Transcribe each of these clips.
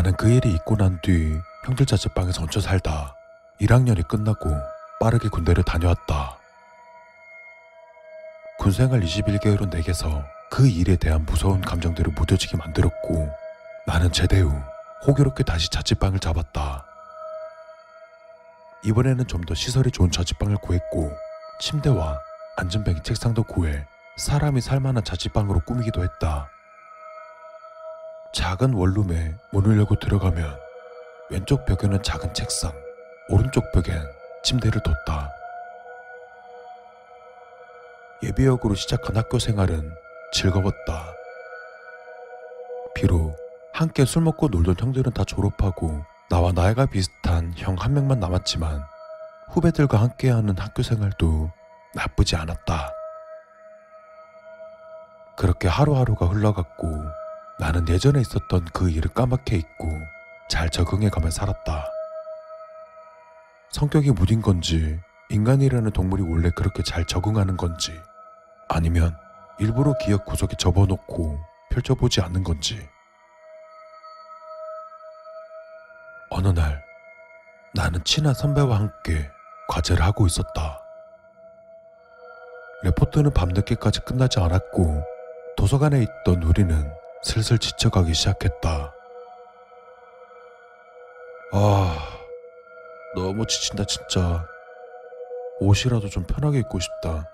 나는 그 일이 있고 난 뒤 형들 자취방에서 얹혀 살다 1학년이 끝나고 빠르게 군대를 다녀왔다. 군생활 21개월은 내게서 그 일에 대한 무서운 감정들을 무뎌지게 만들었고 나는 제대 후 호기롭게 다시 자취방을 잡았다. 이번에는 좀 더 시설이 좋은 자취방을 구했고 침대와 안전뱅이 책상도 구해 사람이 살만한 자취방으로 꾸미기도 했다. 작은 원룸에 문을 열고 들어가면 왼쪽 벽에는 작은 책상, 오른쪽 벽엔 침대를 뒀다. 예비역으로 시작한 학교 생활은 즐거웠다. 비록 함께 술 먹고 놀던 형들은 다 졸업하고 나와 나이가 비슷한 형 한 명만 남았지만 후배들과 함께하는 학교 생활도 나쁘지 않았다. 그렇게 하루하루가 흘러갔고 나는 예전에 있었던 그 일을 까맣게 잊고 잘 적응해가며 살았다. 성격이 무딘 건지 인간이라는 동물이 원래 그렇게 잘 적응하는 건지 아니면 일부러 기억 구석에 접어놓고 펼쳐보지 않는 건지 어느 날 나는 친한 선배와 함께 과제를 하고 있었다. 레포트는 밤늦게까지 끝나지 않았고 도서관에 있던 우리는 슬슬 지쳐가기 시작했다. 아, 너무 지친다 진짜. 옷이라도 좀 편하게 입고 싶다.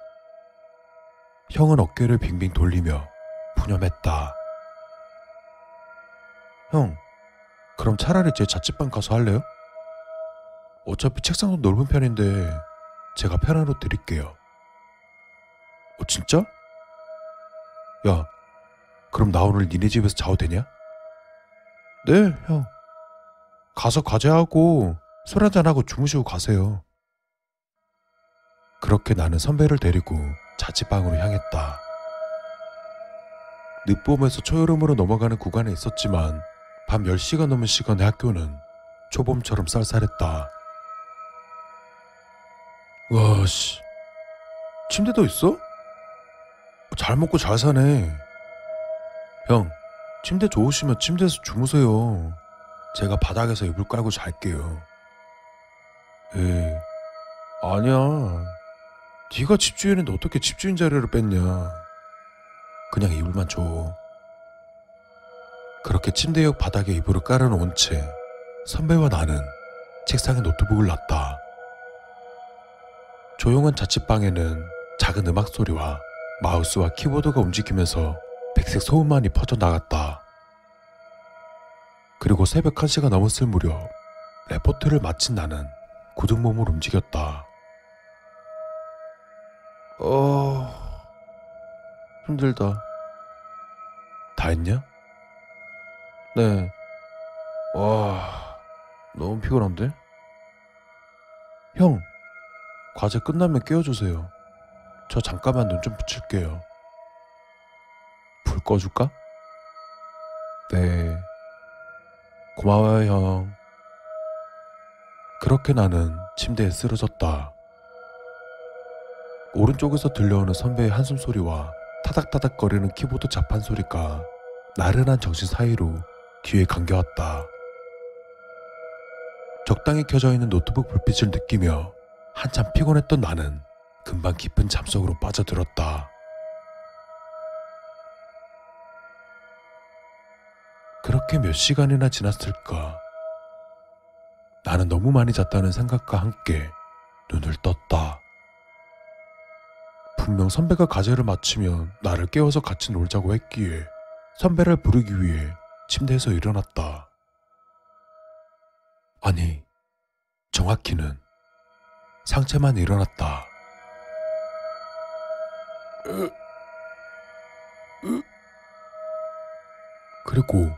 형은 어깨를 빙빙 돌리며 푸념했다. 형, 그럼 차라리 제 자취방 가서 할래요? 어차피 책상도 넓은 편인데 제가 편한 옷 드릴게요. 어, 진짜? 야, 그럼 나 오늘 니네 집에서 자도 되냐? 네, 형. 가서 과제하고 술 한잔하고 주무시고 가세요. 그렇게 나는 선배를 데리고 자취방으로 향했다. 늦봄에서 초여름으로 넘어가는 구간에 있었지만 밤 10시가 넘은 시간의 학교는 초봄처럼 쌀쌀했다. 와, 씨. 침대도 있어? 잘 먹고 잘 사네. 형, 침대 좋으시면 침대에서 주무세요. 제가 바닥에서 이불 깔고 잘게요. 에이, 아니야. 네가 집주인인데 어떻게 집주인 자리를 뺐냐. 그냥 이불만 줘. 그렇게 침대 옆 바닥에 이불을 깔아놓은 채 선배와 나는 책상에 노트북을 놨다. 조용한 자취방에는 작은 음악 소리와 마우스와 키보드가 움직이면서 백색 소음만이 퍼져나갔다. 그리고 새벽 1시가 넘었을 무렵 레포트를 마친 나는 굳은 몸을 움직였다. 어... 힘들다. 다 했냐? 네. 와... 너무 피곤한데? 형, 과제 끝나면 깨워주세요. 저 잠깐만 눈 좀 붙일게요. 불 꺼줄까? 네. 고마워요, 형. 그렇게 나는 침대에 쓰러졌다. 오른쪽에서 들려오는 선배의 한숨 소리와 타닥타닥거리는 키보드 자판 소리가 나른한 정신 사이로 뒤에 감겨왔다. 적당히 켜져 있는 노트북 불빛을 느끼며 한참 피곤했던 나는 금방 깊은 잠 속으로 빠져들었다. 그렇게 몇 시간이나 지났을까? 나는 너무 많이 잤다는 생각과 함께 눈을 떴다. 분명 선배가 과제를 마치면 나를 깨워서 같이 놀자고 했기에 선배를 부르기 위해 침대에서 일어났다. 아니, 정확히는 상체만 일어났다. 그리고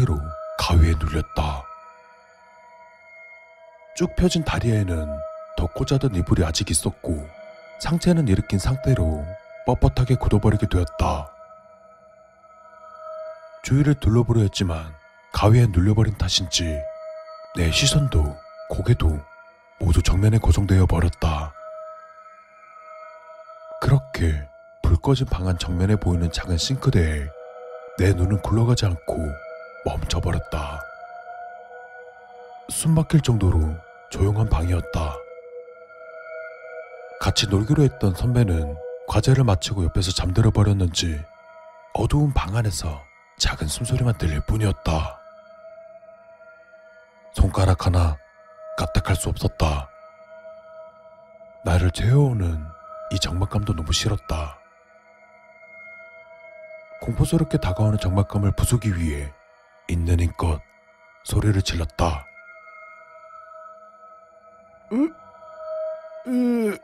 상태로 가위에 눌렸다. 쭉 펴진 다리에는 더 꽂아둔 이불이 아직 있었고 상체는 일으킨 상태로 뻣뻣하게 굳어버리게 되었다. 주위를 둘러보려 했지만 가위에 눌려버린 탓인지 내 시선도 고개도 모두 정면에 고정되어 버렸다. 그렇게 불 꺼진 방 안 정면에 보이는 작은 싱크대에 내 눈은 굴러가지 않고 멈춰버렸다. 숨 막힐 정도로 조용한 방이었다. 같이 놀기로 했던 선배는 과제를 마치고 옆에서 잠들어 버렸는지 어두운 방 안에서 작은 숨소리만 들릴 뿐이었다. 손가락 하나 까딱할 수 없었다. 나를 재워오는 이 적막감도 너무 싫었다. 공포스럽게 다가오는 적막감을 부수기 위해 있는 힘껏 소리를 질렀다. 으.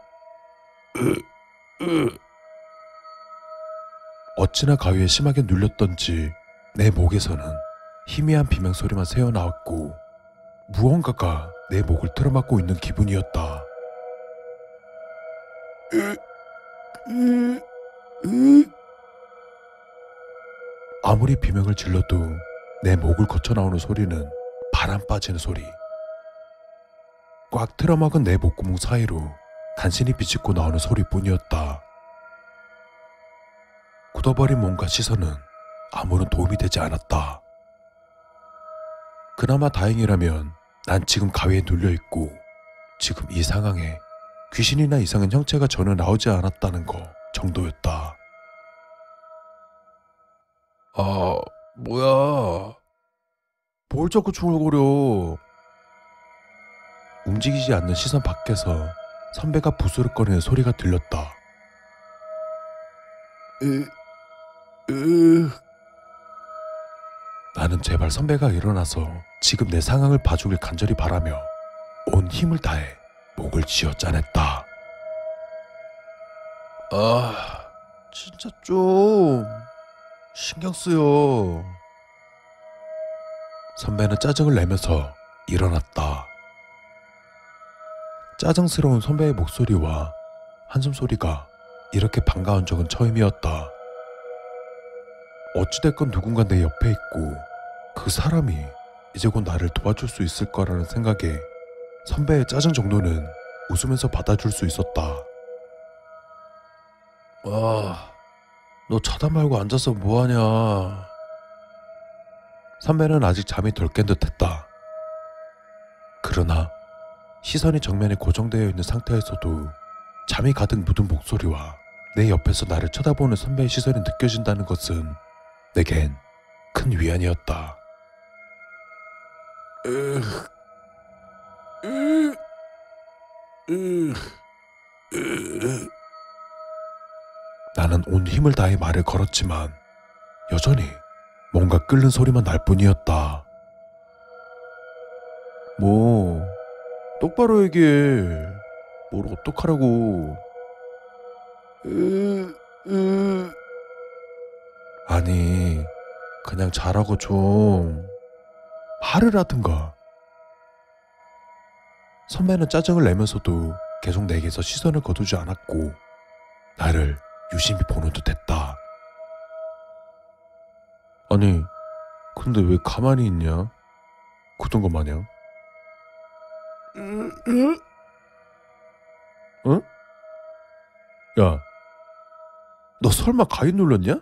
어찌나 가위에 심하게 눌렸던지 내 목에서는 희미한 비명 소리만 새어나왔고 무언가가 내 목을 틀어막고 있는 기분이었다. 아무리 비명을 질러도 내 목을 거쳐 나오는 소리는 바람 빠지는 소리. 꽉 틀어막은 내 목구멍 사이로 간신히 비집고 나오는 소리뿐이었다. 굳어버린 몸과 시선은 아무런 도움이 되지 않았다. 그나마 다행이라면 난 지금 가위에 눌려 있고 지금 이 상황에 귀신이나 이상한 형체가 전혀 나오지 않았다는 거 정도였다. 아, 뭐야. 중얼거려. 움직이지 않는 시선 밖에서 선배가 부스럭거리는 소리가 들렸다. 으, 으. 나는 제발 선배가 일어나서 지금 내 상황을 봐주길 간절히 바라며 온 힘을 다해 목을 쥐어 짜냈다. 아, 진짜 좀 신경 쓰여. 선배는 짜증을 내면서 일어났다. 짜증스러운 선배의 목소리와 한숨 소리가 이렇게 반가운 적은 처음이었다. 어찌됐건 누군가 내 옆에 있고 그 사람이 이제 곧 나를 도와줄 수 있을 거라는 생각에 선배의 짜증 정도는 웃으면서 받아줄 수 있었다. 아, 너 차다 말고 앉아서 뭐하냐. 선배는 아직 잠이 덜 깬 듯했다. 그러나 시선이 정면에 고정되어 있는 상태에서도 잠이 가득 묻은 목소리와 내 옆에서 나를 쳐다보는 선배의 시선이 느껴진다는 것은 내겐 큰 위안이었다. 나는 온 힘을 다해 말을 걸었지만 여전히 뭔가 끓는 소리만 날 뿐이었다. 뭐, 똑바로 얘기해. 뭘 어떡하라고. 아니, 그냥 잘하고 좀 화를 하든가. 선배는 짜증을 내면서도 계속 내게서 시선을 거두지 않았고 나를 유심히 보는 듯했다. 아니, 근데 왜 가만히 있냐? 굳은 것 마냥. 응? 야, 너 설마 가위 눌렀냐?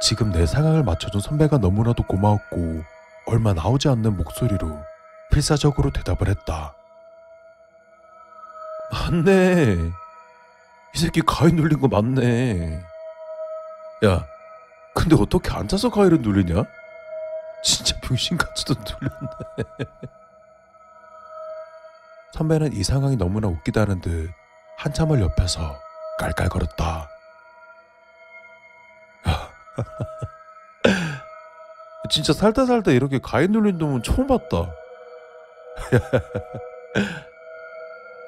지금 내 상황을 맞춰준 선배가 너무나도 고마웠고 얼마 나오지 않는 목소리로 필사적으로 대답을 했다. 맞네. 이 새끼 가위 눌린 거 맞네. 야, 근데 어떻게 앉아서 가위를 눌리냐? 진짜 병신같이도 눌렸네. 선배는 이 상황이 너무나 웃기다는 듯 한참을 옆에서 깔깔거렸다. 진짜 살다 살다 이렇게 가위 눌린 놈은 처음 봤다.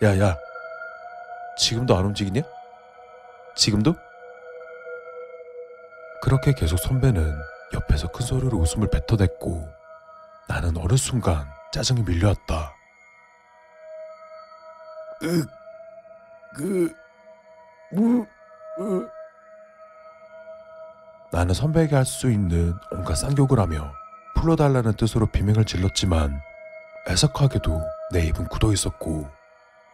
야, 야. 지금도 안 움직이냐? 지금도? 그렇게 계속 선배는 옆에서 큰 소리로 웃음을 뱉어댔고 나는 어느 순간 짜증이 밀려왔다. 으, 그, 무, 으. 나는 선배에게 할 수 있는 온갖 쌍욕을 하며 풀어달라는 뜻으로 비명을 질렀지만 애석하게도 내 입은 굳어 있었고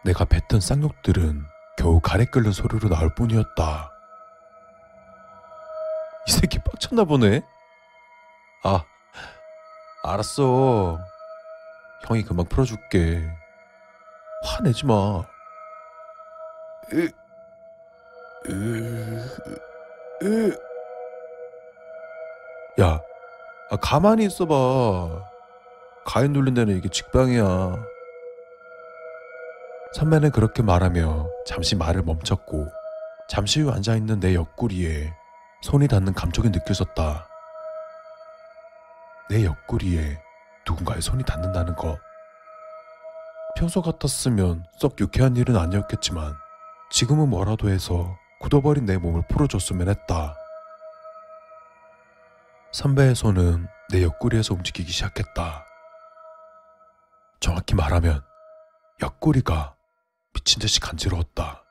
내가 뱉은 쌍욕들은 겨우 가래 끓는 소리로 나올 뿐이었다. 이 새끼 빡쳤나 보네. 아, 알았어. 형이 금방 풀어줄게. 화내지 마. 으, 으, 으. 야, 아, 가만히 있어봐. 가인 눌린 데는 이게 직방이야. 선배는 그렇게 말하며 잠시 말을 멈췄고 잠시 후 앉아있는 내 옆구리에 손이 닿는 감촉이 느껴졌다. 내 옆구리에 누군가의 손이 닿는다는 것. 평소 같았으면 썩 유쾌한 일은 아니었겠지만 지금은 뭐라도 해서 굳어버린 내 몸을 풀어줬으면 했다. 선배의 손은 내 옆구리에서 움직이기 시작했다. 정확히 말하면 옆구리가 미친 듯이 간지러웠다.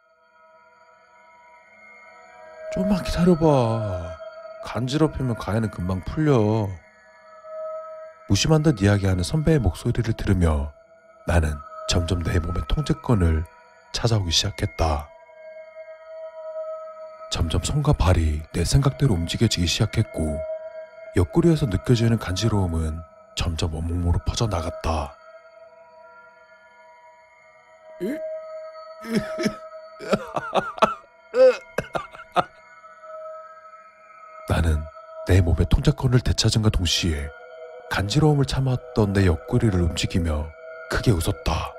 좀만 기다려봐. 간지럽히면 가해는 금방 풀려. 무심한 듯 이야기하는 선배의 목소리를 들으며 나는 점점 내 몸의 통제권을 찾아오기 시작했다. 점점 손과 발이 내 생각대로 움직여지기 시작했고 옆구리에서 느껴지는 간지러움은 점점 온몸으로 퍼져나갔다. 나는 내 몸의 통제권을 되찾은과 동시에 간지러움을 참았던 내 옆구리를 움직이며 크게 웃었다.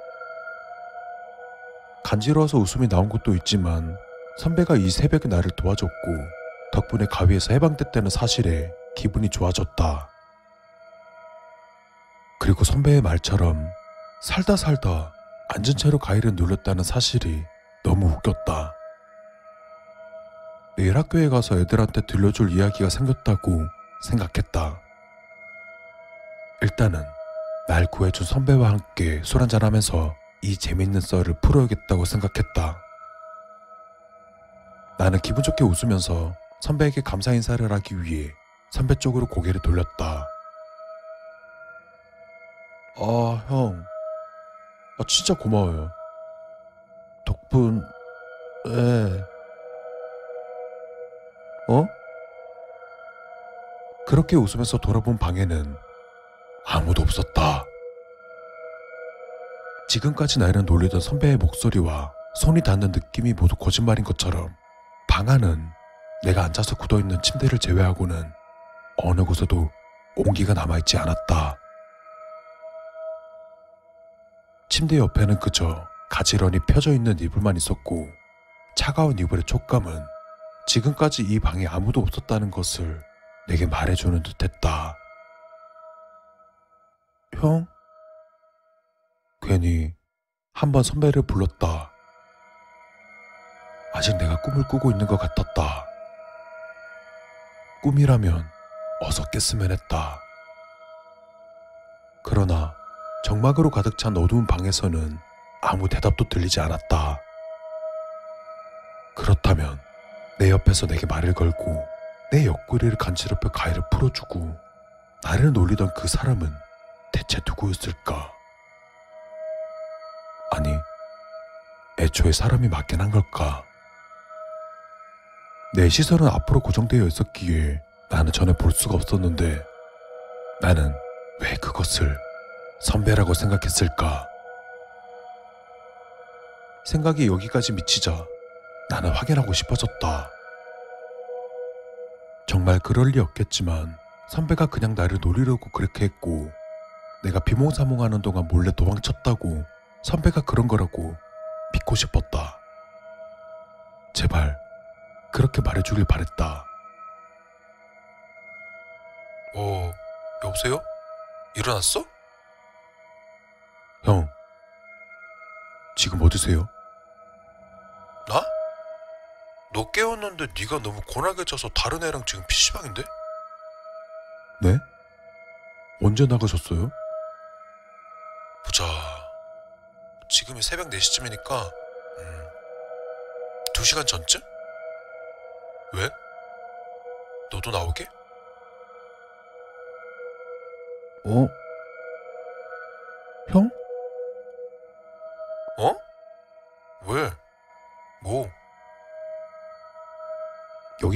간지러워서 웃음이 나온 것도 있지만 선배가 이 새벽에 나를 도와줬고 덕분에 가위에서 해방됐다는 사실에 기분이 좋아졌다. 그리고 선배의 말처럼 살다 살다 앉은 채로 가위를 눌렀다는 사실이 너무 웃겼다. 내일 학교에 가서 애들한테 들려줄 이야기가 생겼다고 생각했다. 일단은 날 구해준 선배와 함께 술 한잔하면서 이 재밌는 썰을 풀어야겠다고 생각했다. 나는 기분 좋게 웃으면서 선배에게 감사 인사를 하기 위해 선배 쪽으로 고개를 돌렸다. 아, 형. 아, 진짜 고마워요. 덕분에. 어? 그렇게 웃으면서 돌아본 방에는 아무도 없었다. 지금까지 나를 놀리던 선배의 목소리와 손이 닿는 느낌이 모두 거짓말인 것처럼 방 안은 내가 앉아서 굳어있는 침대를 제외하고는 어느 곳에도 온기가 남아있지 않았다. 침대 옆에는 그저 가지런히 펴져 있는 이불만 있었고 차가운 이불의 촉감은 지금까지 이 방에 아무도 없었다는 것을 내게 말해주는 듯했다. 형? 괜히 한 번 선배를 불렀다. 아직 내가 꿈을 꾸고 있는 것 같았다. 꿈이라면 어서 깼으면 했다. 그러나 정막으로 가득 찬 어두운 방에서는 아무 대답도 들리지 않았다. 그렇다면 내 옆에서 내게 말을 걸고 내 옆구리를 간지럽혀 가위를 풀어주고 나를 놀리던 그 사람은 대체 누구였을까? 아니, 애초에 사람이 맞긴 한 걸까? 내 시선은 앞으로 고정되어 있었기에 나는 전에 볼 수가 없었는데 나는 왜 그것을 선배라고 생각했을까? 생각이 여기까지 미치자 나는 확인하고 싶어졌다. 정말 그럴 리 없겠지만 선배가 그냥 나를 노리려고 그렇게 했고 내가 비몽사몽하는 동안 몰래 도망쳤다고 선배가 그런 거라고 믿고 싶었다. 제발 그렇게 말해주길 바랬다. 어, 여보세요? 일어났어? 형, 지금 어디세요? 나? 너 깨웠는데 네가 너무 고나게 져서 다른 애랑 지금 PC방인데? 네? 언제 나가셨어요? 보자. 지금이 새벽 4시쯤이니까 음, 2시간 전쯤? 왜? 너도 나오게? 어?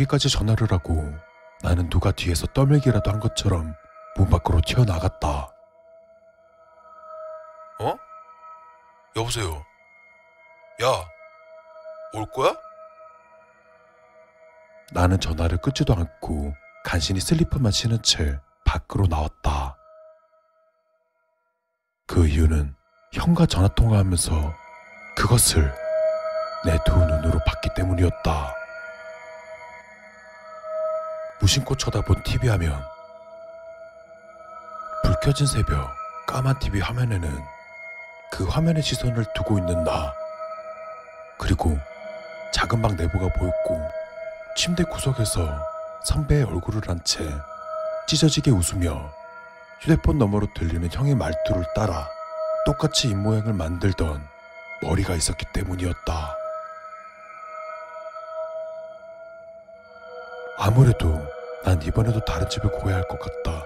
여기까지 전화를 하고 나는 누가 뒤에서 떠밀기라도 한 것처럼 문 밖으로 튀어나갔다. 어? 여보세요. 야, 올 거야? 나는 전화를 끊지도 않고 간신히 슬리퍼만 신은 채 밖으로 나왔다. 그 이유는 형과 전화 통화하면서 그것을 내 두 눈으로 봤기 때문이었다. 무심코 쳐다본 TV 화면. 불 켜진 새벽 까만 TV 화면에는 그 화면에 시선을 두고 있는 나. 그리고 작은 방 내부가 보였고 침대 구석에서 선배의 얼굴을 한 채 찢어지게 웃으며 휴대폰 너머로 들리는 형의 말투를 따라 똑같이 입모양을 만들던 머리가 있었기 때문이었다. 아무래도 난 이번에도 다른 집을 구해야 할 것 같다.